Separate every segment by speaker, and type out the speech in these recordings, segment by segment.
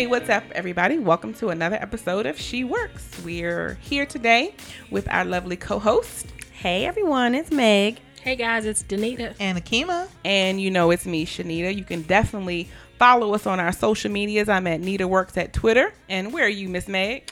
Speaker 1: Hey, what's up, everybody? Welcome to another episode of She Works. We're here today with our lovely co host.
Speaker 2: Hey everyone, it's Meg.
Speaker 3: Hey guys, it's Danita.
Speaker 4: And Akima.
Speaker 1: And you know it's me, Shanita. You can definitely follow us on our social medias. I'm at Nita Works at Twitter. And where are you, Miss Meg?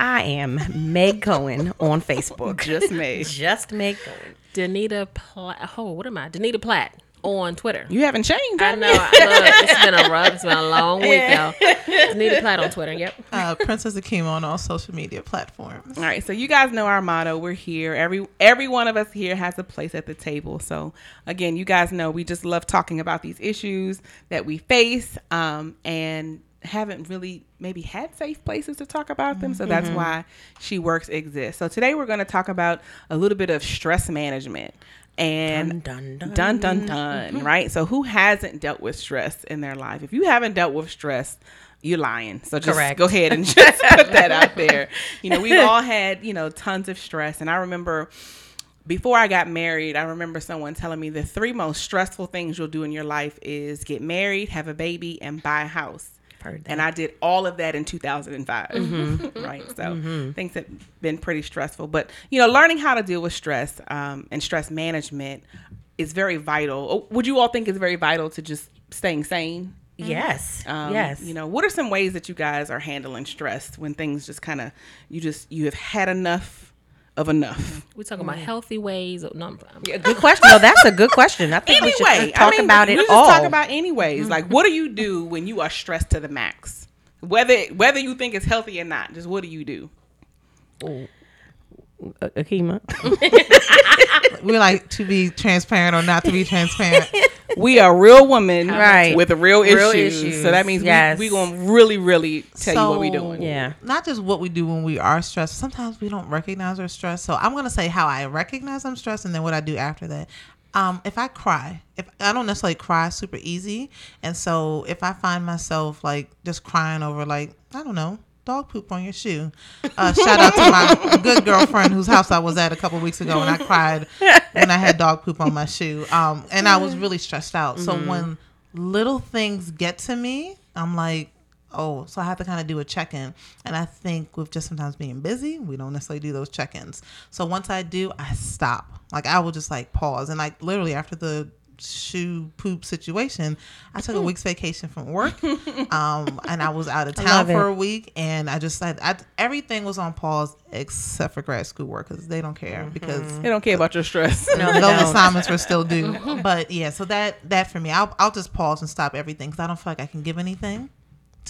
Speaker 2: I am Meg Cohen on Facebook.
Speaker 1: Just Meg.
Speaker 2: Just Meg Cohen.
Speaker 3: Danita Platt. Oh, what am I? Danita Platt on Twitter.
Speaker 1: You haven't changed.
Speaker 3: I know.
Speaker 1: you?
Speaker 3: I love, it's been a rough. It's been a long week, y'all. Danita Platt on Twitter. Yep.
Speaker 4: Uh, Princess Akima on all social media platforms.
Speaker 1: All right, so you guys know our motto. We're here. Every every one of us here has a place at the table. So again, you guys know we just love talking about these issues that we face, um, and haven't really maybe had safe places to talk about them. So that's why She Works exists. So today we're going to talk about a little bit of stress management. And
Speaker 2: Dun, dun,
Speaker 1: dun dun dun, mm-hmm. right? So who hasn't dealt with stress in their life? If you haven't dealt with stress, you're lying. So just
Speaker 2: Correct.
Speaker 1: go ahead and just put that out there. You know, we've all had, you know, tons of stress. And I remember before I got married, I remember someone telling me the three most stressful things you'll do in your life is get married, have a baby, and buy a house.
Speaker 2: Heard that.
Speaker 1: And I did all of that in 2005. right. So things have been pretty stressful. But, you know, learning how to deal with stress um, and stress management is very vital. Oh, Would you all think it's very vital to just staying sane?
Speaker 2: Yes.
Speaker 1: Um,
Speaker 2: yes.
Speaker 1: You know, what are some ways that you guys are handling stress when things just kind of, you just, you have had enough of enough?
Speaker 3: We're talking about healthy ways. Of, no, I'm-
Speaker 2: Yeah, good question. No, that's a good question. I think we should
Speaker 1: Anyway,
Speaker 2: talk
Speaker 1: I mean,
Speaker 2: about
Speaker 1: we
Speaker 2: it
Speaker 1: just
Speaker 2: all.
Speaker 1: talk about anyways. Like, what do you do when you are stressed to the max? Whether whether you think it's healthy or not, just what do you do?
Speaker 2: Uh, Akima.
Speaker 4: We like to be transparent or not to be transparent.
Speaker 1: We are real women,
Speaker 2: Right.
Speaker 1: with real,
Speaker 2: Real
Speaker 1: issues.
Speaker 2: issues.
Speaker 1: So that means
Speaker 2: Yes.
Speaker 1: we we gonna really, really tell you what we
Speaker 4: So-
Speaker 1: doing.
Speaker 2: Yeah.
Speaker 4: Not just what we do when we are stressed. Sometimes we don't recognize our stress. So I'm gonna say how I recognize I'm stressed, and then what I do after that. Um, if I cry, if I don't necessarily cry super easy, and so if I find myself like just crying over like I don't know dog poop on your shoe, uh, shout out to my good girlfriend whose house I was at a couple weeks ago, and I cried when I had dog poop on my shoe, um, and I was really stressed out. So when little things get to me, I'm like, oh, so I have to kind of do a check in. And I think with just sometimes being busy, we don't necessarily do those check ins. So once I do, I stop. Like I will just like pause. And like literally after the shoe poop situation, I took a hmm. week's vacation from work. Um, and I was out of town for
Speaker 2: it.
Speaker 4: a week. And I just said, I, everything was on pause except for grad school work because they don't care mm-hmm. because
Speaker 1: They don't care about your stress.
Speaker 2: No, they
Speaker 4: those assignments were still due. Mm-hmm. but yeah, so that that for me, I'll I'll just pause and stop everything because I don't feel like I can give anything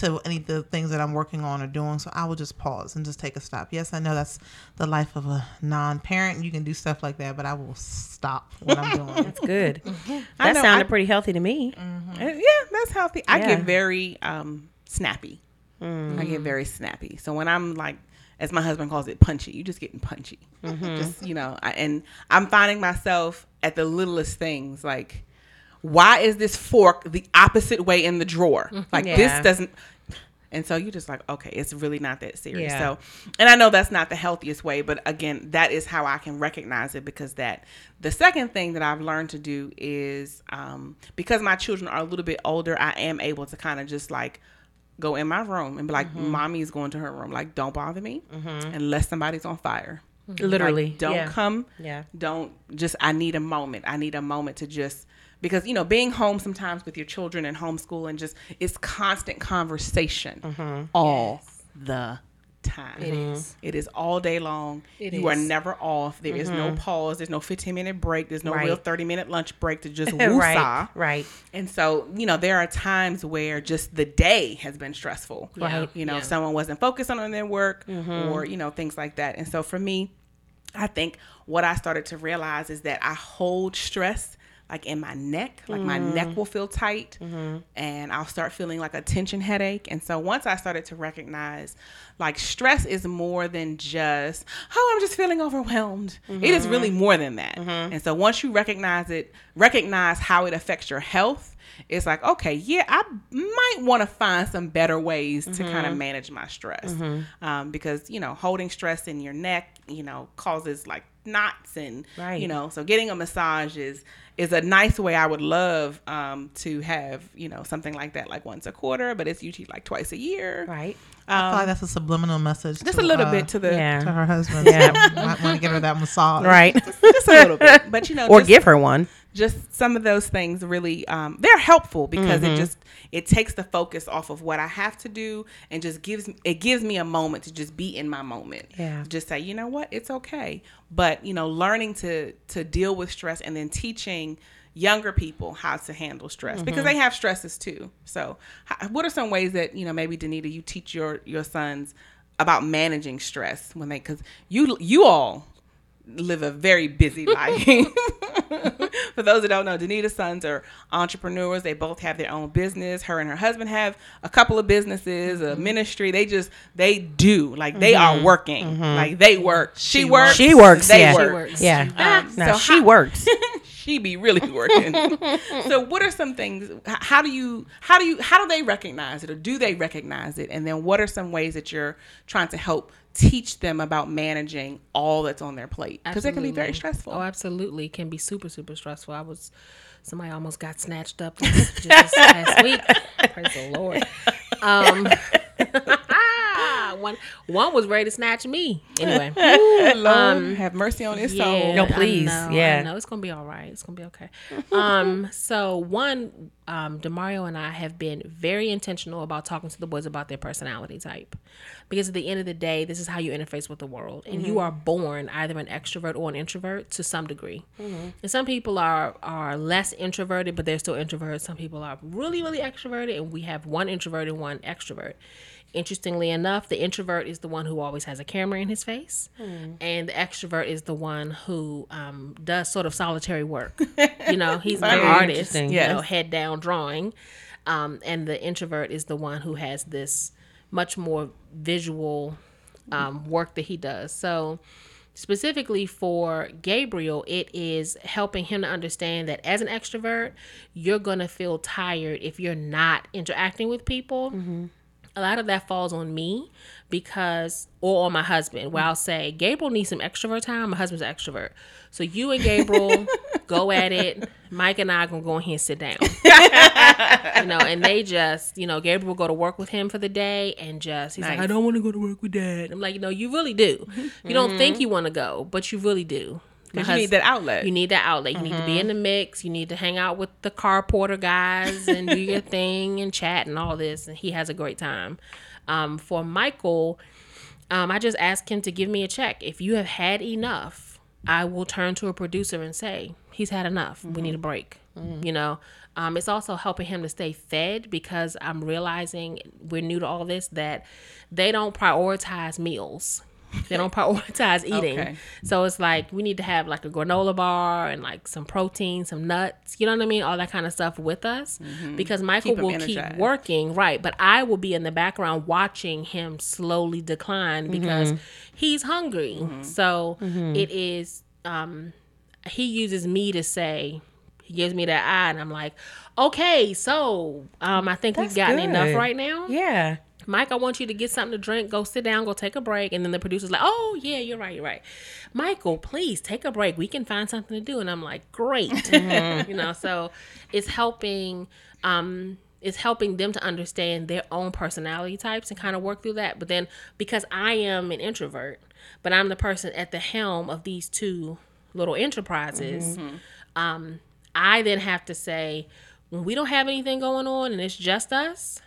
Speaker 4: to any of the things that I'm working on or doing. So I will just pause and just take a stop. Yes, I know that's the life of a non-parent. You can do stuff like that, but I will stop what I'm doing.
Speaker 2: That's good.
Speaker 1: I
Speaker 2: That
Speaker 1: know,
Speaker 2: sounded
Speaker 1: I-
Speaker 2: pretty healthy to me.
Speaker 1: Uh, Yeah, that's healthy. I
Speaker 2: Yeah.
Speaker 1: get very um, snappy. I get very snappy. So when I'm like, as my husband calls it, punchy, you're just getting punchy. Just you know, I, and I'm finding myself at the littlest things like, why is this fork the opposite way in the drawer? Like
Speaker 2: Yeah.
Speaker 1: this doesn't. And so you're just like, okay, it's really not that serious.
Speaker 2: Yeah.
Speaker 1: So, and I know that's not the healthiest way, but again, that is how I can recognize it because that the second thing that I've learned to do is um, because my children are a little bit older, I am able to kind of just like go in my room and be like,
Speaker 2: Mm-hmm.
Speaker 1: mommy's going to her room. Like, don't bother me unless somebody's on fire.
Speaker 2: Literally.
Speaker 1: Like, don't
Speaker 2: yeah.
Speaker 1: come.
Speaker 2: Yeah.
Speaker 1: Don't just, I need a moment. I need a moment to just, because, you know, being home sometimes with your children and homeschool and just, it's constant conversation
Speaker 2: Mm-hmm.
Speaker 1: all the time.
Speaker 3: It is.
Speaker 1: It is all day long.
Speaker 3: It
Speaker 1: you are never off. There is no pause. There's no 15 minute break. There's no
Speaker 2: Mm-hmm. Right.
Speaker 1: real 30 minute lunch break to just woosah.
Speaker 2: right. Right.
Speaker 1: And so, you know, there are times where just the day has been stressful.
Speaker 3: Right.
Speaker 1: You know,
Speaker 3: Yeah.
Speaker 1: someone wasn't focused on their work
Speaker 2: Mm-hmm.
Speaker 1: or, you know, things like that. And so for me, I think what I started to realize is that I hold stress like in my neck, like my
Speaker 2: Mm-hmm.
Speaker 1: neck will feel tight and I'll start feeling like a tension headache. And so once I started to recognize like stress is more than just, oh, I'm just feeling overwhelmed. It is really
Speaker 2: Mm-hmm.
Speaker 1: more than that. And so once you recognize it, recognize how it affects your health, it's like, okay, yeah, I might want to find some better ways to kind of manage my stress. Um, because, you know, holding stress in your neck, you know, causes like knots and
Speaker 2: Right.
Speaker 1: you know. So getting a massage is is a nice way. I would love um, to have you know something like that, like once a quarter, but it's usually like twice a year.
Speaker 2: Right.
Speaker 4: I feel like that's a subliminal message.
Speaker 1: Just
Speaker 4: to,
Speaker 1: a little
Speaker 4: uh,
Speaker 1: bit to the
Speaker 4: to her husband.
Speaker 2: Yeah.
Speaker 4: So might want to get her that massage.
Speaker 2: Right.
Speaker 1: just a little bit, but you know,
Speaker 2: or
Speaker 1: just,
Speaker 2: give her one.
Speaker 1: Just some of those things really um, they're helpful because
Speaker 2: Mm-hmm.
Speaker 1: it just it takes the focus off of what I have to do and just gives it gives me a moment to just be in my moment.
Speaker 2: Yeah.
Speaker 1: Just say, you know what, it's okay. But you know, learning to to deal with stress and then teaching younger people how to handle stress
Speaker 2: Mm-hmm.
Speaker 1: because they have stresses too. So, what are some ways that you know maybe Danita you teach your your sons about managing stress when they because you you all live a very busy life. For those that don't know, Danita's sons are entrepreneurs. They both have their own business. Her and her husband have a couple of businesses, a mm-hmm. ministry. They just they do like they are mm-hmm. working. Mm-hmm. Like they work. She,
Speaker 4: She
Speaker 1: works.
Speaker 4: works.
Speaker 2: She works.
Speaker 1: They
Speaker 2: yeah.
Speaker 1: work.
Speaker 3: She works.
Speaker 2: Yeah.
Speaker 1: Ah, um,
Speaker 2: no,
Speaker 1: so
Speaker 2: she
Speaker 1: how-
Speaker 2: works.
Speaker 1: she be really working. so what are some things how do you how do you how do they recognize it or do they recognize it? And then what are some ways that you're trying to help teach them about managing all that's on their plate? Because it can be very stressful.
Speaker 3: Oh, absolutely. It can be super, super stressful. I was somebody almost got snatched up just, just this past week. Praise the Lord. Um one one was ready to snatch me. Anyway.
Speaker 1: Lord, have mercy on his soul.
Speaker 3: Um,
Speaker 2: No, please.
Speaker 3: I know,
Speaker 2: Yeah.
Speaker 3: no, it's gonna be all right. It's gonna be okay. Um, so one, um, Demario and I have been very intentional about talking to the boys about their personality type, because at the end of the day, this is how you interface with the world, and you are born either an extrovert or an introvert to some degree. And some people are are less introverted, but they're still introverted. Some people are really, really extroverted, and we have one introvert and one extrovert. Interestingly enough, the introvert is the one who always has a camera in his face, and the extrovert is the one who um, does sort of solitary work. you know, he's an artist,
Speaker 2: interesting.
Speaker 3: you know, head down drawing, um, and the introvert is the one who has this much more visual um, work that he does. So, specifically for Gabriel, it is helping him to understand that as an extrovert, you're gonna feel tired if you're not interacting with people a lot of that falls on me because or on my husband where I'll say Gabriel needs some extrovert time. My husband's an extrovert. So you and Gabriel go at it. Mike and I are gonna go in here and sit down. You know and they just you know Gabriel will go to work with him for the day and just he's like I don't want to go to work with dad. I'm like you know you really do. You don't think mm-hmm. you want to go but you really do
Speaker 1: Because you need that outlet.
Speaker 3: you need that outlet. You need to be in the mix. You need to hang out with the car porter guys and do your thing and chat and all this. And he has a great time. Um, for Michael, um, I just ask him to give me a check. If you have had enough, I will turn to a producer and say, he's had enough. We need a break. You know, um, it's also helping him to stay fed because I'm realizing we're new to all this that they don't prioritize meals. They don't prioritize eating.
Speaker 1: Okay.
Speaker 3: So it's like we need to have like a granola bar and like some protein, some nuts, you know what I mean? All that kind of stuff with us because Michael
Speaker 1: Keep
Speaker 3: will keep working, right? But I will be in the background watching him slowly decline because he's hungry. So it is um he uses me to say he gives me that eye and I'm like, "Okay, so um I think we've
Speaker 2: That's
Speaker 3: gotten enough right now."
Speaker 2: Yeah.
Speaker 3: Mike, I want you to get something to drink. Go sit down. Go take a break. And then the producer's like, "Oh yeah, you're right. You're right." Michael, please take a break. We can find something to do. And I'm like, "Great," you know. So it's helping. Um, it's helping them to understand their own personality types and kind of work through that. But then because I am an introvert, but I'm the person at the helm of these two little enterprises, um, I then have to say, when we don't have anything going on and it's just us,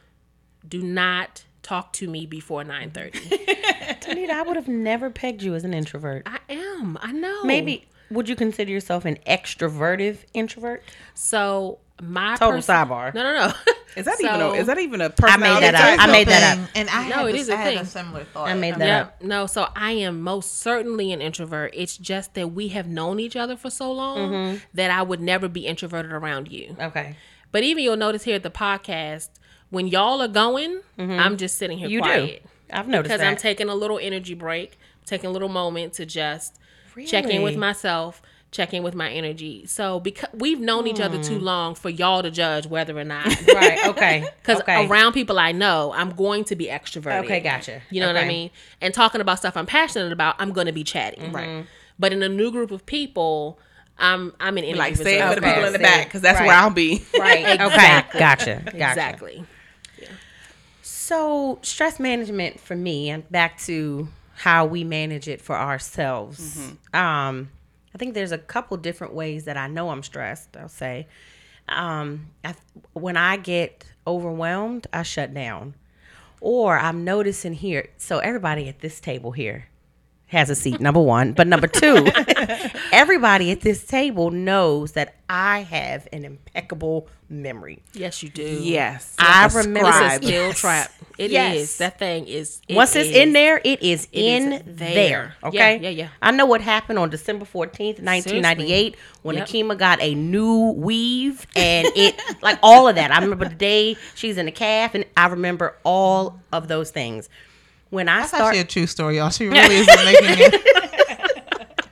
Speaker 3: do not talk to me before 9.30
Speaker 2: Danita, I would have never pegged you as an introvert.
Speaker 3: i am i know
Speaker 2: Maybe would you consider yourself an extrovertive introvert?
Speaker 3: so my
Speaker 2: Total
Speaker 3: pers-
Speaker 2: sidebar.
Speaker 3: no no no
Speaker 1: is that even a,
Speaker 3: So-
Speaker 1: is that even a
Speaker 2: I
Speaker 1: personality?
Speaker 2: made that up. I made that up.
Speaker 4: And I
Speaker 3: No,
Speaker 4: had,
Speaker 3: it
Speaker 4: this,
Speaker 3: is a
Speaker 4: I had a
Speaker 3: thing.
Speaker 4: similar thought.
Speaker 2: I made that
Speaker 3: yeah
Speaker 2: up.
Speaker 3: no so i am most certainly an introvert it's just that we have known each other for so long
Speaker 2: Mm-hmm.
Speaker 3: that i would never be introverted around you
Speaker 2: Okay.
Speaker 3: but even you'll notice here at the podcast when y'all are going i'm just sitting here
Speaker 2: Mm-hmm. You
Speaker 3: quiet
Speaker 2: do. I've noticed
Speaker 3: because
Speaker 2: that.
Speaker 3: I'm taking a little energy break, taking a little moment to just check in with myself, check in with my energy. So because we've known each other too long for y'all to judge whether or not.
Speaker 2: right. Okay.
Speaker 3: Because
Speaker 2: okay.
Speaker 3: around people I know, I'm going to be extroverted.
Speaker 2: Okay, gotcha.
Speaker 3: You know what I mean? And talking about stuff I'm passionate about, I'm going to be chatty.
Speaker 2: Mm-hmm.
Speaker 3: Right. But in a new group of people, I'm I'm an energy
Speaker 1: Like say it for the people in the back because that's
Speaker 2: Right.
Speaker 1: where I'll be.
Speaker 2: Right.
Speaker 3: Exactly.
Speaker 2: Okay. Gotcha. Gotcha.
Speaker 3: Exactly.
Speaker 2: So, stress management for me, and back to how we manage it for ourselves. Um, I think there's a couple different ways that I know I'm stressed. I'll say, um, I, when I get overwhelmed, I shut down, or I'm noticing here. So everybody at this table here has a seat. Number one, but number two, everybody at this table knows that I have an impeccable memory.
Speaker 3: Yes, you do.
Speaker 1: Yes.
Speaker 2: I remember
Speaker 3: It's a
Speaker 1: scribe.
Speaker 3: skill trap. It is.
Speaker 2: Yes.
Speaker 3: That thing is. it
Speaker 2: Once it's
Speaker 3: is-
Speaker 2: in there, it is
Speaker 3: It is
Speaker 2: in
Speaker 3: there.
Speaker 2: there. Okay.
Speaker 3: yeah, yeah.
Speaker 2: I know what happened on December fourteenth, nineteen ninety eight, when
Speaker 3: Yep.
Speaker 2: Akima got a new weave and it like all of that. I remember the day she's in the calf, and I remember all of those things. When I
Speaker 4: That's
Speaker 2: start,
Speaker 4: actually a true story, y'all. She really isn't making it.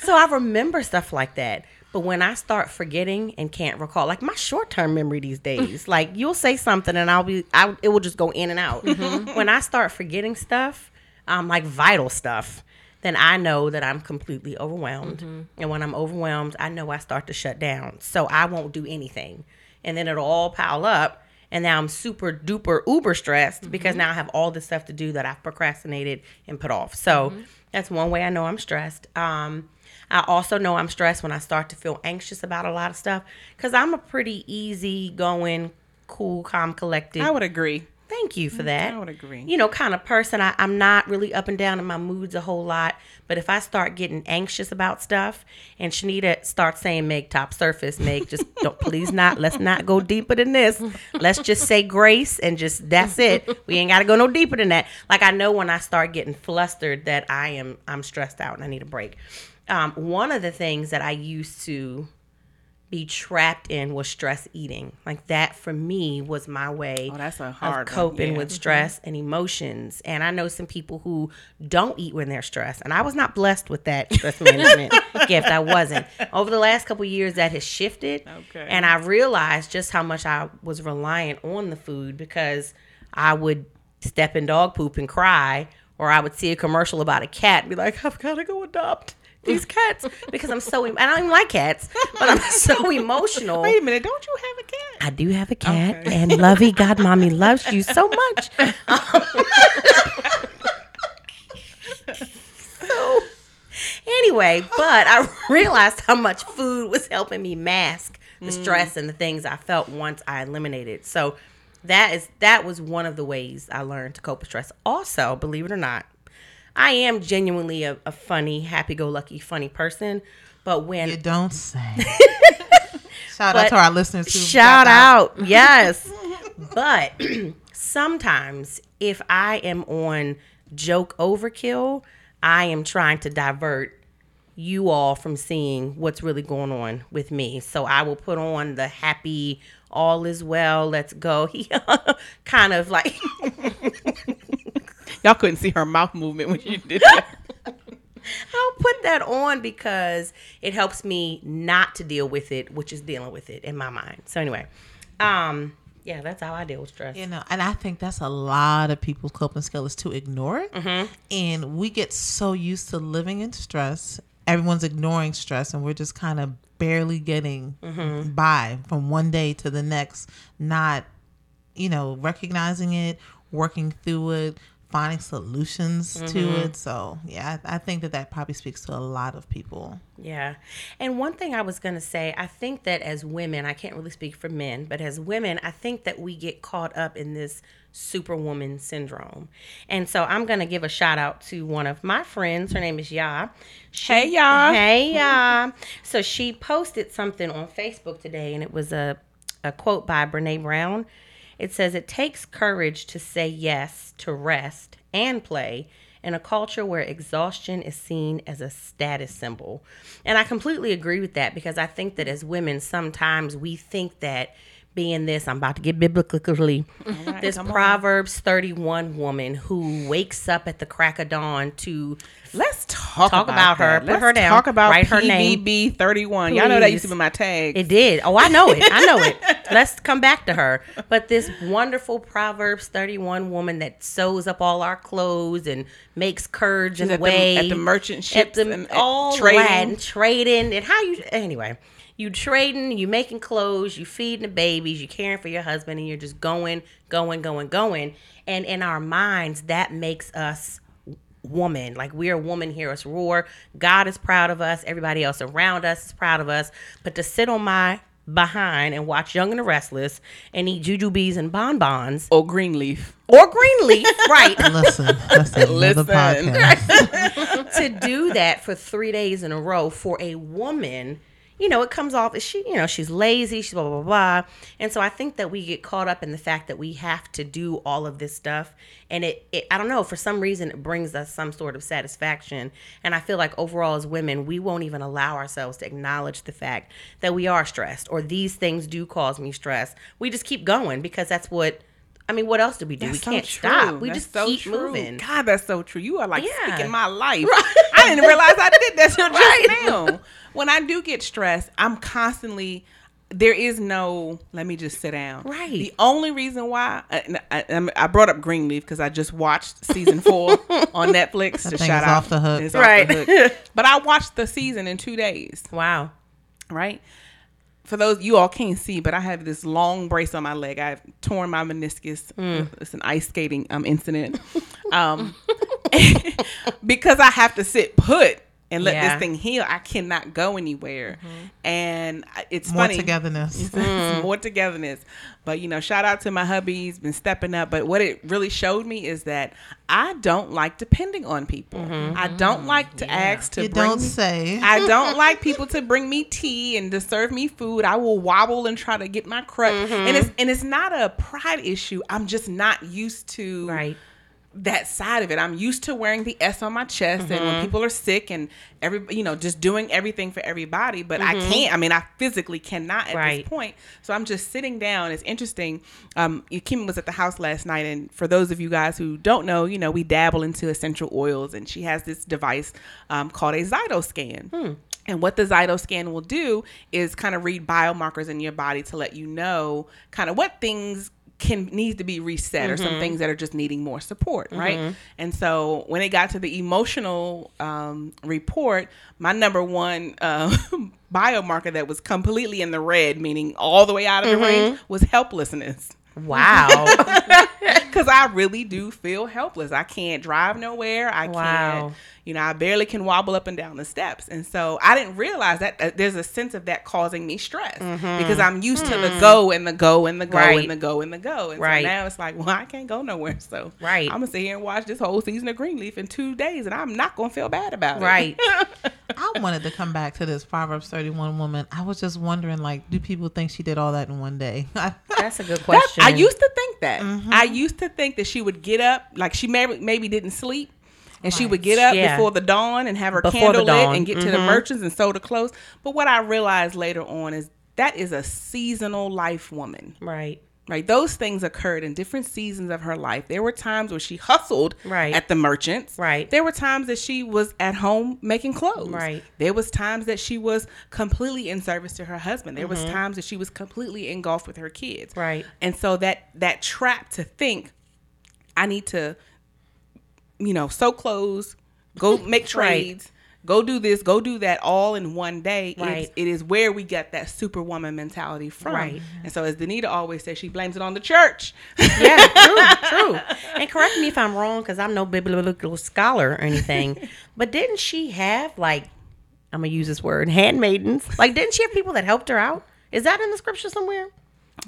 Speaker 2: so I remember stuff like that. But when I start forgetting and can't recall, like my short term memory these days, like you'll say something and I'll be, I, it will just go in and out. When I start forgetting stuff, um, like vital stuff, then I know that I'm completely overwhelmed. And when I'm overwhelmed, I know I start to shut down. So I won't do anything. And then it'll all pile up. And now I'm super duper uber stressed because now I have all this stuff to do that I've procrastinated and put off. So that's one way I know I'm stressed. Um, I also know I'm stressed when I start to feel anxious about a lot of stuff because I'm a pretty easy going, cool, calm, collected.
Speaker 1: I would agree.
Speaker 2: Thank you for that.
Speaker 1: I would agree.
Speaker 2: You know, kind of person. I, I'm not really up and down in my moods a whole lot, but if I start getting anxious about stuff, and Shanita starts saying, "Meg, top surface, Meg, just don't please not. Let's not go deeper than this. Let's just say grace and just that's it. We ain't got to go no deeper than that." Like I know when I start getting flustered that I am I'm stressed out and I need a break. Um, one of the things that I used to be trapped in was stress eating. Like that for me was my way
Speaker 1: Oh, that's a
Speaker 2: of
Speaker 1: hard one,
Speaker 2: coping
Speaker 1: yeah.
Speaker 2: with stress and emotions. And I know some people who don't eat when they're stressed. And I was not blessed with that stress management gift. I wasn't. Over the last couple of years that has shifted.
Speaker 1: Okay.
Speaker 2: And I realized just how much I was reliant on the food because I would step in dog poop and cry or I would see a commercial about a cat and be like, I've got to go adopt these cats because I'm so I don't even like cats, but I'm so emotional.
Speaker 1: Wait a minute. Don't you have a cat?
Speaker 2: I do have a cat, and Lovey God Mommy loves you so much. so, anyway, but I realized how much food was helping me mask the mm. stress and the things I felt once I eliminated. So that is that was one of the ways I learned to cope with stress. Also, believe it or not, I am genuinely a, a funny, happy-go-lucky, funny person. But when
Speaker 4: You don't say. Shout out to our listeners. Who
Speaker 2: Shout
Speaker 4: got
Speaker 2: out. Yes. but sometimes if I am on joke overkill, I am trying to divert you all from seeing what's really going on with me. So I will put on the happy, all is well, let's go. kind of like
Speaker 1: Y'all couldn't see her mouth movement when she did that.
Speaker 2: I'll put that on because it helps me not to deal with it, which is dealing with it in my mind. So anyway, um, yeah, that's how I deal with stress.
Speaker 4: You know, and I think that's a lot of people's coping skill is to ignore it.
Speaker 2: Mm-hmm.
Speaker 4: And we get so used to living in stress. Everyone's ignoring stress, and we're just kind of barely getting
Speaker 2: Mm-hmm.
Speaker 4: by from one day to the next, not, you know, recognizing it, working through it, finding solutions
Speaker 2: Mm-hmm.
Speaker 4: to it. So, yeah, I, I think that that probably speaks to a lot of people.
Speaker 2: Yeah. And one thing I was going to say, I think that as women, I can't really speak for men, but as women, I think that we get caught up in this superwoman syndrome. And so I'm going to give a shout out to one of my friends. Her name is Ya. She-
Speaker 1: Hey, Ya.
Speaker 2: Hey, Ya. so she posted something on Facebook today, and it was a, a quote by Brene Brown. It says, It takes courage to say yes to rest and play in a culture where exhaustion is seen as a status symbol. And I completely agree with that because I think that as women, sometimes we think that being this, I'm about to get biblically. this
Speaker 1: come on.
Speaker 2: Proverbs 31 woman who wakes up at the crack of dawn to
Speaker 1: Let's talk,
Speaker 2: Talk about her. Put her down.
Speaker 1: Talk about
Speaker 2: Write her name.
Speaker 1: PVB thirty one. Y'all know that used to be my tag.
Speaker 2: It did. Oh, I know it. I know it. Let's come back to her. But this wonderful Proverbs 31 woman that sews up all our clothes and makes curds and
Speaker 1: at the-
Speaker 2: whey
Speaker 1: at the merchant
Speaker 2: at
Speaker 1: ships
Speaker 2: the,
Speaker 1: and-
Speaker 2: all
Speaker 1: trading.
Speaker 2: trading. and trading and how you anyway. You trading, you making clothes, you feeding the babies, you caring for your husband, and you're just going, going, going, going. And in our minds, that makes us woman. Like we're a woman here. Us roar. God is proud of us. Everybody else around us is proud of us. But to sit on my behind and watch Young and the Restless and eat jujubes and bonbons
Speaker 1: or Greenleaf.
Speaker 2: or Greenleaf, right?
Speaker 4: Listen, that's another
Speaker 1: Listen.
Speaker 4: podcast.
Speaker 2: to do that for three days in a row for a woman, you know, it comes off as she, you know, she's lazy, she's blah, blah, blah, blah. And so I think that we get caught up in the fact that we have to do all of this stuff. And it, it, I don't know, for some reason, it brings us some sort of satisfaction. And I feel like overall, as women, we won't even allow ourselves to acknowledge the fact that we are stressed or these things do cause me stress. We just keep going because that's what. I mean, what else do we do? we
Speaker 1: That's so
Speaker 2: can't
Speaker 1: true.
Speaker 2: stop. We
Speaker 1: That's
Speaker 2: just
Speaker 1: so
Speaker 2: keep
Speaker 1: true.
Speaker 2: moving.
Speaker 1: God, that's so true. You are like
Speaker 2: Yeah.
Speaker 1: speaking my life. I didn't realize I did that till
Speaker 2: Right.
Speaker 1: just now. When I do get stressed, I'm constantly. There is no. Let me just sit down.
Speaker 2: Right.
Speaker 1: The only reason why uh, I, I, I brought up Greenleaf because I just watched season four on Netflix.
Speaker 4: That
Speaker 1: to
Speaker 4: thing
Speaker 1: shout
Speaker 4: is
Speaker 1: out,
Speaker 4: off the hook.
Speaker 1: It's
Speaker 2: Right.
Speaker 1: off the hook. But I watched the season in two days
Speaker 2: Wow.
Speaker 1: right? For those you all can't see, but I have this long brace on my leg. I've torn my meniscus. It's an ice skating um incident. Um, because I have to sit put and let
Speaker 2: Yeah.
Speaker 1: this thing heal. I cannot go anywhere, mm-hmm. and uh, it's
Speaker 4: More
Speaker 1: funny.
Speaker 4: togetherness.
Speaker 1: It's mm-hmm. more togetherness. But you know, shout out to my hubby. He's been stepping up. But what it really showed me is that I don't like depending on people. Mm-hmm. I don't like to ask to
Speaker 4: You
Speaker 1: bring
Speaker 4: don't
Speaker 1: me-
Speaker 4: say.
Speaker 1: I don't like people to bring me tea and to serve me food. I will wobble and try to get my crutch. And it's and it's not a pride issue. I'm just not used to
Speaker 2: Right.
Speaker 1: That side of it. I'm used to wearing the S on my chest and when people are sick and every you know just doing everything for everybody, but I can't. I mean, I physically cannot at
Speaker 2: Right.
Speaker 1: this point. So I'm just sitting down. It's interesting. Um, Kim was at the house last night, and for those of you guys who don't know, you know, we dabble into essential oils, and she has this device um, called a Zytoscan. And what the Zytoscan will do is kind of read biomarkers in your body to let you know kind of what things can needs to be reset or some things that are just needing more support, right? And so when it got to the emotional um, report, my number one uh, biomarker that was completely in the red, meaning all the way out of the range, was helplessness
Speaker 2: Wow.
Speaker 1: because I really do feel helpless. I can't drive nowhere. I
Speaker 2: Wow.
Speaker 1: can't, you know, I barely can wobble up and down the steps. And so I didn't realize that uh, there's a sense of that causing me stress because I'm used to the go and the go and the go
Speaker 2: Mm-hmm. Right.
Speaker 1: and the go and the go. And
Speaker 2: Right.
Speaker 1: so now it's like, well, I can't go nowhere. So
Speaker 2: Right.
Speaker 1: I'm gonna sit here and watch this whole season of Greenleaf in two days, and I'm not gonna feel bad about it.
Speaker 2: right.
Speaker 4: I wanted to come back to this Proverbs 31 woman. I was just wondering, like, do people think she did all that in one day?
Speaker 2: That's a good
Speaker 1: That-
Speaker 2: question.
Speaker 1: I used to think that.
Speaker 2: Mm-hmm.
Speaker 1: I used to think that she would get up, like she maybe maybe didn't sleep, and she would get up
Speaker 2: Yeah.
Speaker 1: before the dawn and have her
Speaker 2: Before
Speaker 1: candle lit and get to the
Speaker 2: Mhm.
Speaker 1: merchants and sew the clothes. But what I realized later on is that is a seasonal life woman.
Speaker 2: right.
Speaker 1: Right, those things occurred in different seasons of her life. There were times where she hustled
Speaker 2: Right.
Speaker 1: at the merchants.
Speaker 2: Right.
Speaker 1: There were times that she was at home making clothes.
Speaker 2: Right.
Speaker 1: There was times that she was completely in service to her husband. There was
Speaker 2: Mm-hmm.
Speaker 1: times that she was completely engulfed with her kids.
Speaker 2: Right.
Speaker 1: And so that that trap to think I need to you know, sew clothes, go make trades, go do this, go do that all in one day.
Speaker 2: Right.
Speaker 1: It's, it is where we get that superwoman mentality from.
Speaker 2: Right.
Speaker 1: And so as Danita always says, she blames it on the church.
Speaker 2: Yeah, true, true. And correct me if I'm wrong, because I'm no biblical scholar or anything. but didn't she have like, I'm gonna use this word, handmaidens? Like, didn't she have people that helped her out? Is that in the scripture somewhere?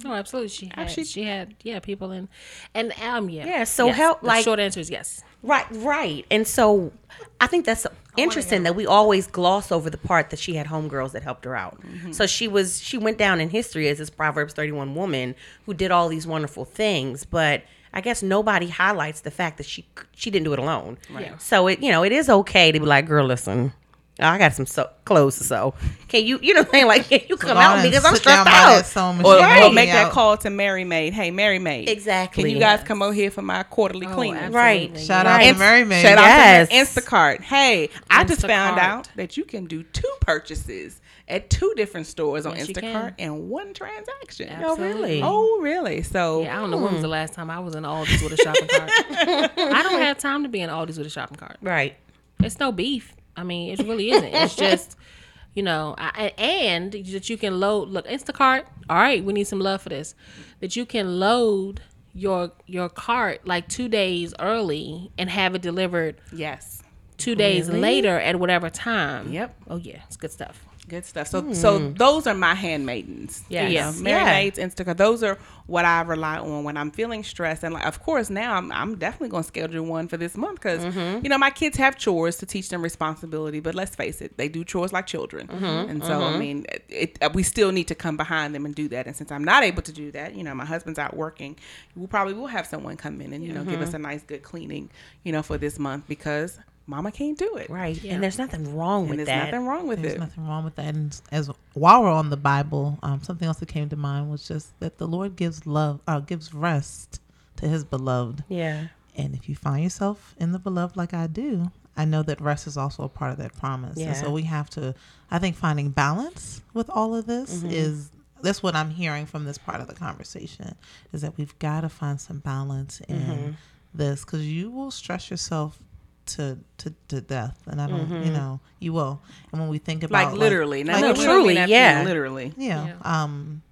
Speaker 3: Oh, absolutely. She had.
Speaker 1: Actually-
Speaker 3: she had. Yeah, people in, and um, yeah.
Speaker 2: Yeah, so
Speaker 3: Yes.
Speaker 2: help,
Speaker 3: The
Speaker 2: like-
Speaker 3: short answer is yes.
Speaker 2: Right, right. And so I think that's interesting that we always gloss over the part that she had homegirls that helped her out. So she was she went down in history as this Proverbs 31 woman who did all these wonderful things, but I guess nobody highlights the fact that she she didn't do it alone.
Speaker 3: Yeah.
Speaker 2: So it you know, it is okay to be like, girl, listen. Oh, I got some so- clothes to sew. Can you, you know, what I'm saying like, can you come out with me because I'm
Speaker 4: sit
Speaker 2: stressed out?
Speaker 4: sewing
Speaker 1: Or,
Speaker 4: machine
Speaker 1: or
Speaker 4: and
Speaker 1: make that
Speaker 4: out.
Speaker 1: call to Merry Maid. Hey, Merry Maid.
Speaker 2: Exactly.
Speaker 1: Can you guys come over here for my quarterly
Speaker 3: Oh,
Speaker 1: cleaning?
Speaker 3: absolutely.
Speaker 2: Right.
Speaker 4: Shout
Speaker 3: Yeah.
Speaker 4: out to Merry Maid.
Speaker 1: Shout
Speaker 2: Yes.
Speaker 1: out to Instacart. Hey, I just found out that you can do two purchases at two different stores on
Speaker 3: Yes, you
Speaker 1: Instacart
Speaker 3: can.
Speaker 1: in one transaction.
Speaker 2: Oh, really?
Speaker 1: Oh, really? So
Speaker 3: Yeah, I don't know when was the hmm. last time I was in Aldi's with a shopping cart. I don't have time to be in Aldi's with a shopping cart.
Speaker 2: Right.
Speaker 3: It's no beef. I mean, it really isn't. It's just, you know, I, and that you can load. Look, Instacart. All right, we need some love for this. That you can load your your cart like two days early and have it delivered
Speaker 1: yes,
Speaker 3: two days later at whatever time.
Speaker 1: Yep.
Speaker 3: Oh yeah, it's good stuff.
Speaker 1: Good stuff. So, so hmm. those are my handmaidens.
Speaker 2: Yes.
Speaker 1: You know,
Speaker 2: Yeah.
Speaker 1: Merry Maids, Instacart. Those are what I rely on when I'm feeling stressed. And like, of course, now I'm, I'm definitely going to schedule one for this month because mm-hmm. you know my kids have chores to teach them responsibility. But let's face it, they do chores like children. Mm-hmm. And so, I mm-hmm. mean, it, it, we still need to come behind them and do that. And since I'm not able to do that, you know, my husband's out working. We'll probably will have someone come in and you know give us a nice good cleaning, you know, for this month because Mama can't do it.
Speaker 2: Right. And there's nothing wrong
Speaker 1: And
Speaker 2: with
Speaker 1: there's
Speaker 2: that.
Speaker 1: nothing wrong with
Speaker 4: There's
Speaker 1: it.
Speaker 4: There's nothing wrong with that. And as while we're on the Bible, um, something else that came to mind was just that the Lord gives love, uh, gives rest to His beloved.
Speaker 2: Yeah.
Speaker 4: And if you find yourself in the beloved like I do, I know that rest is also a part of that promise. And
Speaker 2: Yeah.
Speaker 4: so we have to, I think, finding balance with all of this
Speaker 2: Mm-hmm.
Speaker 4: is that's what I'm hearing from this part of the conversation is that we've got to find some balance in
Speaker 2: Mm-hmm.
Speaker 4: this because you will stress yourself to, to, to death. And I don't, you know, you will. And when we think about
Speaker 1: Mm-hmm. like literally,
Speaker 4: like,
Speaker 1: not
Speaker 2: No,
Speaker 1: we don't
Speaker 2: truly,
Speaker 1: mean that to
Speaker 2: yeah.
Speaker 1: literally.
Speaker 4: yeah. Um,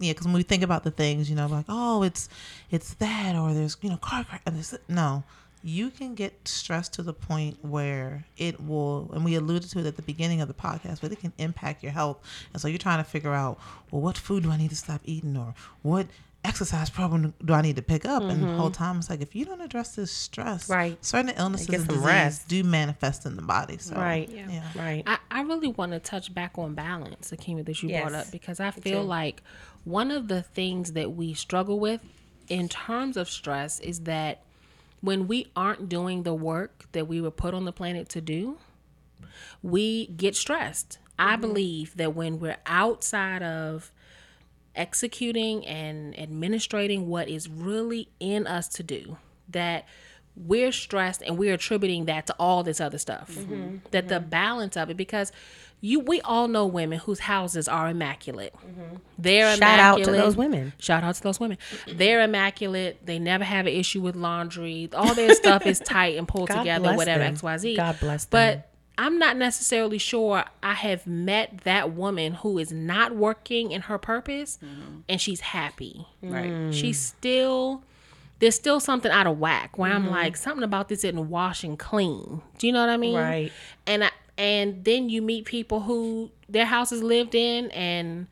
Speaker 4: yeah, because when we think about the things, you know, like oh, it's it's that, or there's you know car crash. and this- No, you can get stressed to the point where it will, and we alluded to it at the beginning of the podcast, but it can impact your health. And so you're trying to figure out, well, what food do I need to stop eating, or what exercise program do I need to pick up? And the whole time it's like if you don't address this stress,
Speaker 2: Mm-hmm. Right.
Speaker 4: certain illnesses
Speaker 2: Get
Speaker 4: and
Speaker 2: some
Speaker 4: disease
Speaker 2: rest.
Speaker 4: do manifest in the body. So
Speaker 2: Right.
Speaker 3: Yeah.
Speaker 4: yeah.
Speaker 2: Right.
Speaker 3: I, I really want to touch back on balance, Akima, that you brought up, because I feel like one of the things that we struggle with in terms of stress is that when we aren't doing the work that we were put on the planet to do, we get stressed. I believe that when we're outside of executing and administrating what is really in us to do, that we're stressed and we're attributing that to all this other stuff. Mm-hmm. That mm-hmm. the balance of it, because you, we all know women whose houses are immaculate. Mm-hmm. They're
Speaker 2: Shout out to those women.
Speaker 3: Shout out to those women. They're immaculate. They never have an issue with laundry. All their stuff is tight and pulled
Speaker 2: God
Speaker 3: together, whatever,
Speaker 2: them.
Speaker 3: XYZ.
Speaker 2: God bless them.
Speaker 3: But I'm not necessarily sure I have met that woman who is not working in her purpose and she's happy.
Speaker 1: Right.
Speaker 3: She's still there's still something out of whack where
Speaker 2: Mm-hmm.
Speaker 3: I'm like something about this isn't wash and clean. Do you know what I mean?
Speaker 2: Right.
Speaker 3: And I, and then you meet people who their house is lived in and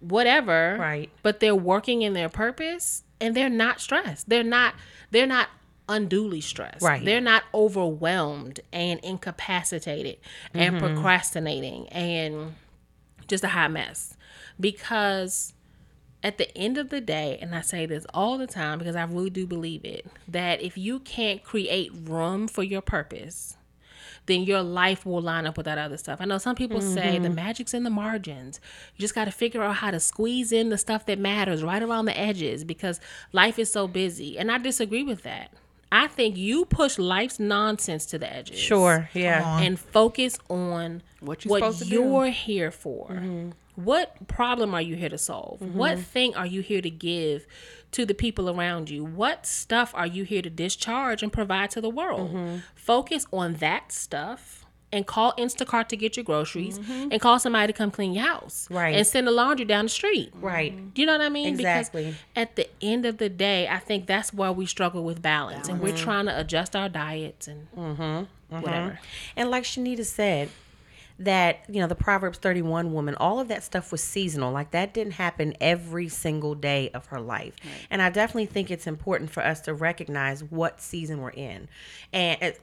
Speaker 3: whatever.
Speaker 2: Right.
Speaker 3: But they're working in their purpose and they're not stressed. They're not they're not unduly stressed.
Speaker 2: Right.
Speaker 3: They're not overwhelmed and incapacitated and
Speaker 2: Mm-hmm.
Speaker 3: procrastinating and just a hot mess. Because at the end of the day, and I say this all the time because I really do believe it, that if you can't create room for your purpose, then your life will line up with that other stuff. I know some people say the magic's in the margins. You just got to figure out how to squeeze in the stuff that matters right around the edges because life is so busy. And I disagree with that. I think you push life's nonsense to the edges
Speaker 2: Sure. Yeah.
Speaker 3: and focus on
Speaker 1: What
Speaker 3: what,
Speaker 1: you're to do.
Speaker 3: you're here for. Mm-hmm. What problem are you here to solve? Mm-hmm. What thing are you here to give to the people around you? What stuff are you here to discharge and provide to the world? Mm-hmm. Focus on that stuff and call Instacart to get your groceries mm-hmm. and call somebody to come clean your house.
Speaker 2: Right.
Speaker 3: And send the laundry down the street.
Speaker 2: Right.
Speaker 3: Do you know what I mean?
Speaker 2: Exactly.
Speaker 3: Because at the end of the day, I think that's why we struggle with balance, and we're mm-hmm. trying to adjust our diets and mm-hmm. whatever.
Speaker 2: And like Shanita said, that you know the Proverbs 31 woman, all of that stuff was seasonal. Like that didn't happen every single day of her life. And I definitely think it's important for us to recognize what season we're in. And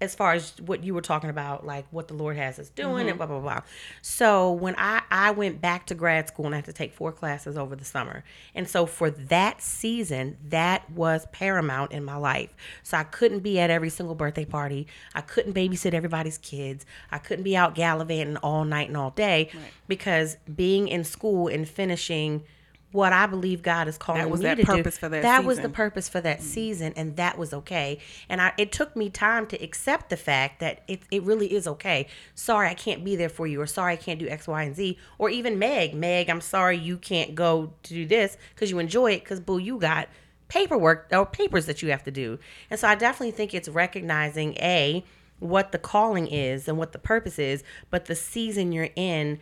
Speaker 2: as far as what you were talking about, like what the Lord has us doing and mm-hmm. blah blah blah. So when I I went back to grad school and I had to take four classes over the summer, and so for that season, that was paramount in my life. So I couldn't be at every single birthday party. I couldn't babysit everybody's kids. I couldn't be out gallivanting all night and all day because being in school and finishing what I believe God is calling
Speaker 1: was
Speaker 2: me
Speaker 1: that
Speaker 2: to
Speaker 1: purpose
Speaker 2: do.
Speaker 1: for that
Speaker 2: that was the purpose for that mm. season, and that was okay. And I, it took me time to accept the fact that it, it really is okay. Sorry, I can't be there for you, or sorry, I can't do X, Y, and Z, or even Meg. Meg, I'm sorry you can't go to do this because you enjoy it because boo, you got paperwork or papers that you have to do. And so I definitely think it's recognizing a what the calling is and what the purpose is, but the season you're in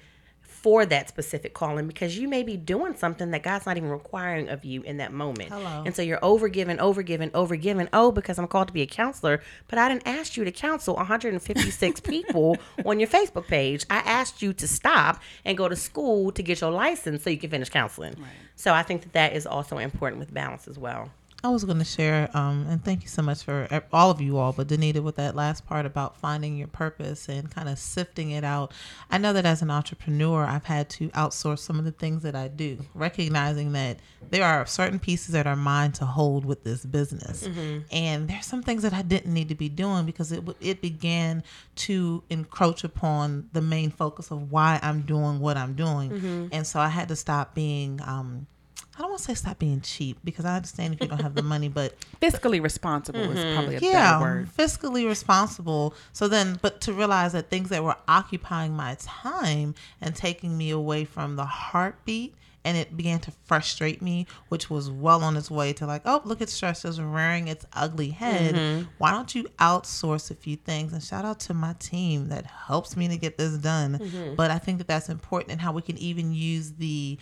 Speaker 2: for that specific calling because you may be doing something that God's not even requiring of you in that moment.
Speaker 4: Hello.
Speaker 2: And so you're overgiving, overgiving, overgiving. Oh, because I'm called to be a counselor, but I didn't ask you to counsel 156 people on your Facebook page. I asked you to stop and go to school to get your license so you can finish counseling. So I think that that is also important with balance as well.
Speaker 4: I was going to share, um, and thank you so much for all of you all, but Danita, with that last part about finding your purpose and kind of sifting it out. I know that as an entrepreneur, I've had to outsource some of the things that I do, recognizing that there are certain pieces that are mine to hold with this business. And there's some things that I didn't need to be doing because it, it began to encroach upon the main focus of why I'm doing what I'm doing. And so I had to stop being, um, I don't want to say stop being cheap because I understand if you don't have the money, but
Speaker 1: Fiscally responsible is mm-hmm. probably a
Speaker 4: yeah,
Speaker 1: better word.
Speaker 4: fiscally responsible. So then, but to realize that things that were occupying my time and taking me away from the heartbeat, and it began to frustrate me, which was well on its way to like, oh, look at stress just rearing its ugly head. Mm-hmm. Why don't you outsource a few things? And shout out to my team that helps me to get this done. Mm-hmm. But I think that that's important and how we can even use the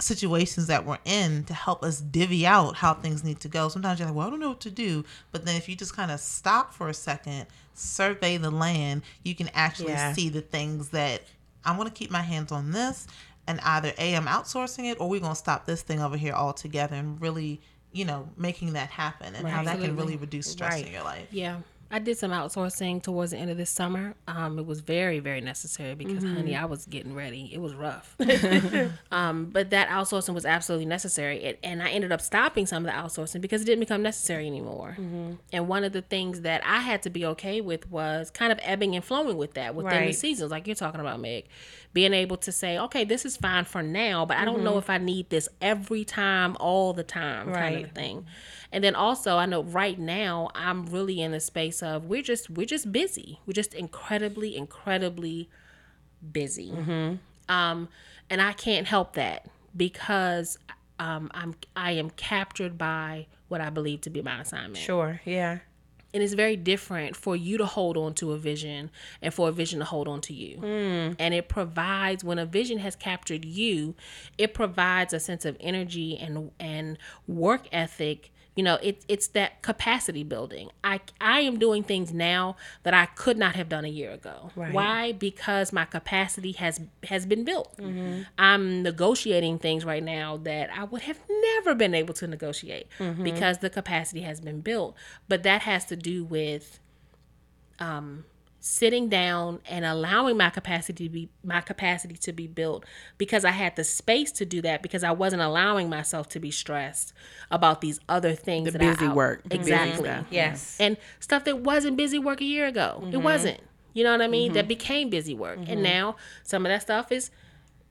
Speaker 4: situations that we're in to help us divvy out how things need to go. Sometimes you're like, well, I don't know what to do. But then if you just kind of stop for a second, survey the land, you can actually
Speaker 2: Yeah.
Speaker 4: see the things that I want to keep my hands on this. And either A, I'm outsourcing it, or we're going to stop this thing over here altogether and really, you know, making that happen and how that can really reduce stress
Speaker 2: Right.
Speaker 4: in your life.
Speaker 3: Yeah. I did some outsourcing towards the end of this summer. Um, it was very, very necessary because, honey, I was getting ready. It was rough. um, but that outsourcing was absolutely necessary. It, and I ended up stopping some of the outsourcing because it didn't become necessary anymore. And one of the things that I had to be okay with was kind of ebbing and flowing with that within the seasons, like you're talking about, Meg. Being able to say, okay, this is fine for now, but I don't know if I need this every time, all the time, kind of
Speaker 2: Right.
Speaker 3: thing. And then also, I know right now I'm really in the space of we're just we're just busy. We're just incredibly, incredibly busy. Um, and I can't help that because um, I'm I am captured by what I believe to be my assignment.
Speaker 2: Sure. Yeah.
Speaker 3: And it's very different for you to hold on to a vision and for a vision to hold on to you. Mm. And it provides when a vision has captured you, it provides a sense of energy and and work ethic. You know, it, it's that capacity building. I, I am doing things now that I could not have done a year ago.
Speaker 2: Right.
Speaker 3: Why? Because my capacity has has been built. Mm-hmm. I'm negotiating things right now that I would have never been able to negotiate mm-hmm. because the capacity has been built. But that has to do with um, sitting down and allowing my capacity to be my capacity to be built because I had the space to do that because I wasn't allowing myself to be stressed about these other things.
Speaker 1: The
Speaker 3: that I
Speaker 1: busy
Speaker 3: out-
Speaker 1: work, the busy
Speaker 3: exactly
Speaker 1: stuff.
Speaker 2: Yes.
Speaker 3: and stuff that wasn't busy work a year ago. It mm-hmm. wasn't. You know what I mean? That mm-hmm. became busy work, and mm-hmm. now some of that stuff is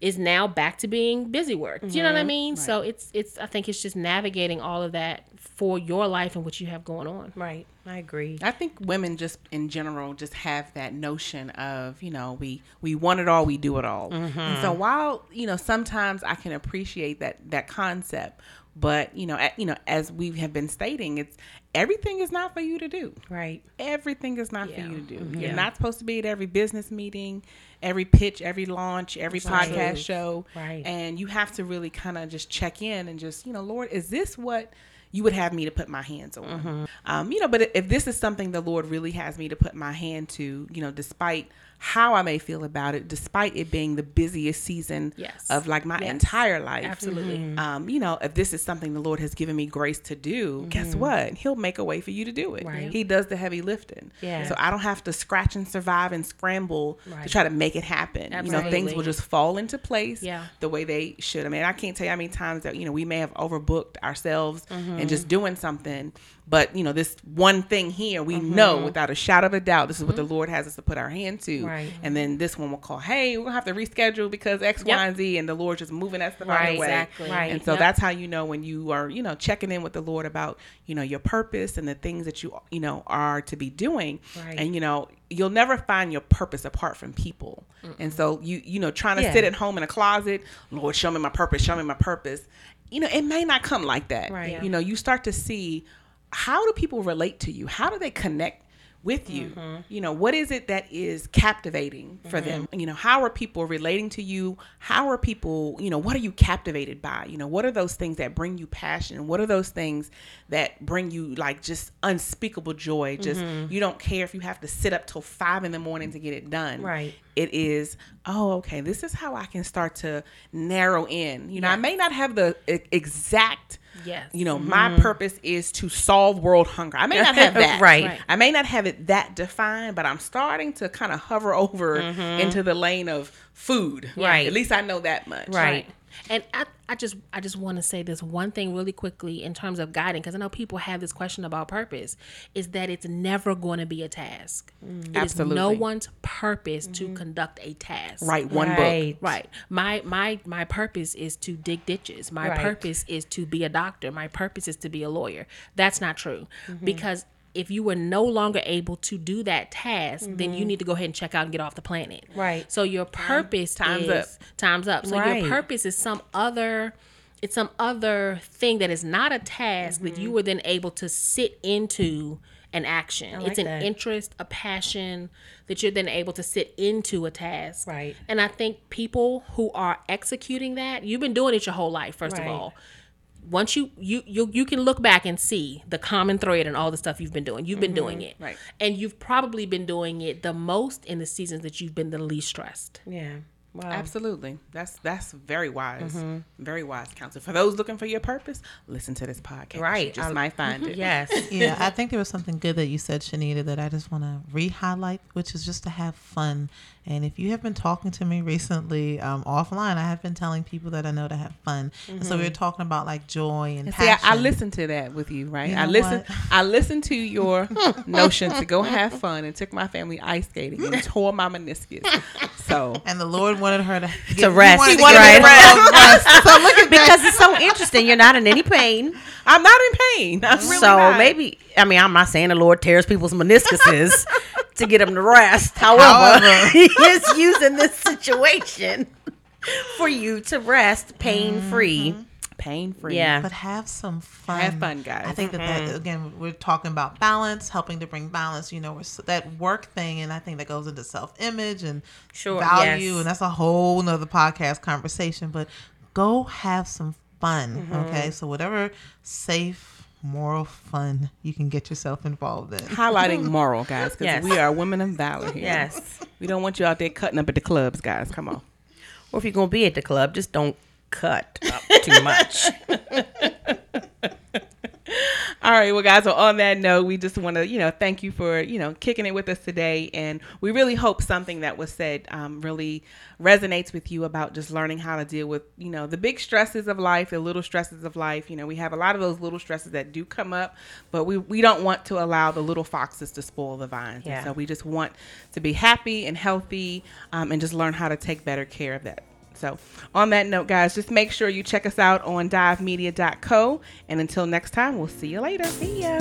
Speaker 3: is now back to being busy work. Do you know what I mm-hmm. mean? So it's it's. I think it's just navigating all of that for your life and what you have going on.
Speaker 2: Right. I agree.
Speaker 1: I think women just in general just have that notion of you know we we want it all we do it all and so mm-hmm. while you know sometimes I can appreciate that that concept but you know you know as we have been stating it's everything is not for you to do
Speaker 2: Right.
Speaker 1: everything is not
Speaker 3: Yeah.
Speaker 1: for you to do
Speaker 2: Mm-hmm.
Speaker 1: you're not supposed to be at every business meeting every pitch every launch every podcast show
Speaker 2: Right.
Speaker 1: and you have to really kind of just check in and just you know lord is this what you would have me to put my hands on
Speaker 2: Mm-hmm.
Speaker 1: um, you know but if this is something the lord really has me to put my hand to you know despite how I may feel about it, despite it being the busiest season
Speaker 3: Yes.
Speaker 1: of like my
Speaker 3: Yes.
Speaker 1: entire life.
Speaker 3: Absolutely.
Speaker 1: Um, you know, if this is something the Lord has given me grace to do, guess what? He'll make a way for you to do it.
Speaker 2: Right.
Speaker 1: He does the heavy lifting.
Speaker 2: Yeah.
Speaker 1: So I don't have to scratch and survive and scramble to try to make it happen. You know, things will just fall into place
Speaker 3: Yeah.
Speaker 1: the way they should. I mean, I can't tell you how many times that, you know, we may have overbooked ourselves
Speaker 2: Mm-hmm.
Speaker 1: and just doing something. But, you know, this one thing here, we
Speaker 2: Mm-hmm.
Speaker 1: know without a shadow of a doubt, this is what the Lord has us to put our hand to.
Speaker 2: Right.
Speaker 1: And then this one will call, hey, we're going to have to reschedule because X, Y,
Speaker 3: Yep.
Speaker 1: and Z. And the Lord just moving us the of
Speaker 2: Right,
Speaker 1: way.
Speaker 3: exactly.
Speaker 2: Right.
Speaker 1: And so
Speaker 3: Yep.
Speaker 1: that's how you know when you are, you know, checking in with the Lord about, you know, your purpose and the things that you, you know, are to be doing.
Speaker 2: Right.
Speaker 1: And, you know, you'll never find your purpose apart from people. And so you, you know, trying to
Speaker 2: Yeah.
Speaker 1: sit at home in a closet, Lord, show me my purpose, show me my purpose. You know, it may not come like that.
Speaker 2: Right.
Speaker 1: You know, you start to see how do people relate to you? How do they connect with you? Mm-hmm. You know, what is it that is captivating for mm-hmm. them? You know, how are people relating to you? How are people, you know, what are you captivated by? You know, what are those things that bring you passion? What are those things that bring you like just unspeakable joy? Just mm-hmm. you don't care if you have to sit up till five in the morning to get it done.
Speaker 2: Right.
Speaker 1: It is, oh, okay, this is how I can start to narrow in. You know, I may not have the exact
Speaker 3: Yes.
Speaker 1: you know, my mm-hmm. purpose is to solve world hunger. I may not have that.
Speaker 2: Right.
Speaker 3: Right.
Speaker 1: I may not have it that defined, but I'm starting to kind of hover over mm-hmm. into the lane of food.
Speaker 2: Right.
Speaker 1: At least I know that much.
Speaker 2: Right.
Speaker 3: And I, I just I just want to say this one thing really quickly in terms of guiding because I know people have this question about purpose is that it's never going to be a task. It is no
Speaker 1: Absolutely.
Speaker 3: one's purpose to mm-hmm. conduct a task.
Speaker 1: Write one book.
Speaker 2: Right.
Speaker 3: Right. My my my purpose is to dig ditches. My
Speaker 2: Right.
Speaker 3: purpose is to be a doctor. My purpose is to be a lawyer. That's not true. Mm-hmm. Because if you were no longer able to do that task, then you need to go ahead and check out and get off the planet.
Speaker 2: Right.
Speaker 3: So your purpose
Speaker 1: time's
Speaker 3: is
Speaker 1: up.
Speaker 3: time's up. So
Speaker 2: Right.
Speaker 3: your purpose is some other it's some other thing that is not a task that
Speaker 2: Mm-hmm.
Speaker 3: you were then able to sit into an action.
Speaker 2: like
Speaker 3: it's an
Speaker 2: that.
Speaker 3: interest, a passion that you're then able to sit into a task.
Speaker 2: Right.
Speaker 3: And I think people who are executing that, you've been doing it your whole life, first
Speaker 2: Right.
Speaker 3: of all. Once you, you you you can look back and see the common thread and all the stuff you've been doing. You've been doing mm-hmm. it.
Speaker 1: Right.
Speaker 3: And you've probably been doing it the most in the seasons that you've been the least stressed.
Speaker 2: Yeah. Wow.
Speaker 1: Absolutely. That's that's very wise.
Speaker 2: Mm-hmm.
Speaker 1: Very wise counsel. For those looking for your purpose, listen to this podcast.
Speaker 2: Right.
Speaker 1: You just
Speaker 2: I-
Speaker 1: might find mm-hmm. it.
Speaker 2: Yes.
Speaker 4: yeah, I think there was something good that you said, Shanita, that I just want to re-highlight, which is just to have fun. And if you have been talking to me recently um, offline, I have been telling people that I know to have fun. And so we were talking about like joy and passion.
Speaker 1: See, I,
Speaker 4: passion.
Speaker 1: I listened to that with you, right?
Speaker 4: You
Speaker 1: I
Speaker 4: know
Speaker 1: listened.
Speaker 4: what?
Speaker 1: I listened to your notion to go have fun and took my family ice skating and tore my meniscus. So
Speaker 4: And the Lord wanted her to get,
Speaker 2: To rest,
Speaker 4: He wanted to
Speaker 2: right.
Speaker 4: get a rest. So look at that.
Speaker 2: because it's so interesting. You're not in any pain.
Speaker 1: I'm not in pain. I'm really
Speaker 2: so
Speaker 1: not.
Speaker 2: maybe I mean I'm not saying the Lord tears people's meniscuses to get them to rest. However,
Speaker 4: However.
Speaker 2: He is using this situation for you to rest pain free. Mm-hmm.
Speaker 1: pain free.
Speaker 2: Yeah.
Speaker 4: But have some fun.
Speaker 1: Have fun, guys.
Speaker 4: I think that, that mm-hmm. again, we're talking about balance, helping to bring balance. You know, we're s- that work thing, and I think that goes into self image and
Speaker 2: Sure,
Speaker 4: value,
Speaker 2: yes.
Speaker 4: and that's a whole nother podcast conversation. But go have some fun, mm-hmm. okay? So whatever safe, moral fun you can get yourself involved in.
Speaker 1: Highlighting moral, guys, because
Speaker 2: Yes.
Speaker 1: we are women of valor here.
Speaker 2: Yes.
Speaker 1: We don't want you out there cutting up at the clubs, guys. Come on.
Speaker 2: Or if you're gonna be at the club, just don't cut up too much.
Speaker 1: All right, well, guys. Well, on that note, we just want to, you know, thank you for, you know, kicking it with us today, and we really hope something that was said um, really resonates with you about just learning how to deal with, you know, the big stresses of life, the little stresses of life. You know, we have a lot of those little stresses that do come up, but we we don't want to allow the little foxes to spoil the vines.
Speaker 2: Yeah.
Speaker 1: And so we just want to be happy and healthy, um, and just learn how to take better care of that. So, on that note, guys, just make sure you check us out on divemedia.co. And until next time, we'll see you later. See ya.